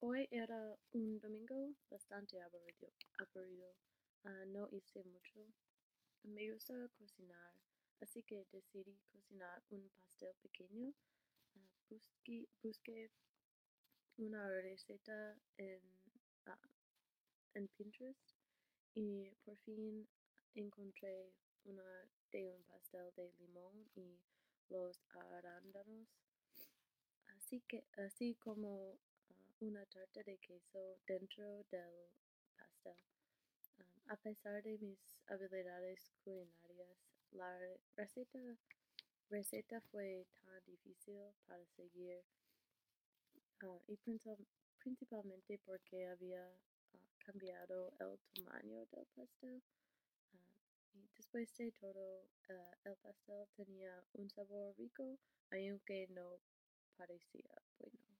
Hoy era un domingo bastante aburrido. aburrido. Ah, no hice mucho. Me gusta cocinar, así que decidí cocinar un pastel pequeño. Ah, busqué, busqué una receta en, ah, en Pinterest y por fin encontré una de un pastel de limón y los arándanos. Así que, así como una tarta de queso dentro del pastel. a pesar de mis habilidades culinarias, la receta, receta fue tan difícil para seguir ah, y principalmente porque había ah, cambiado el tamaño del pastel. Ah, y después de todo, el pastel tenía un sabor rico, aunque no parecía bueno.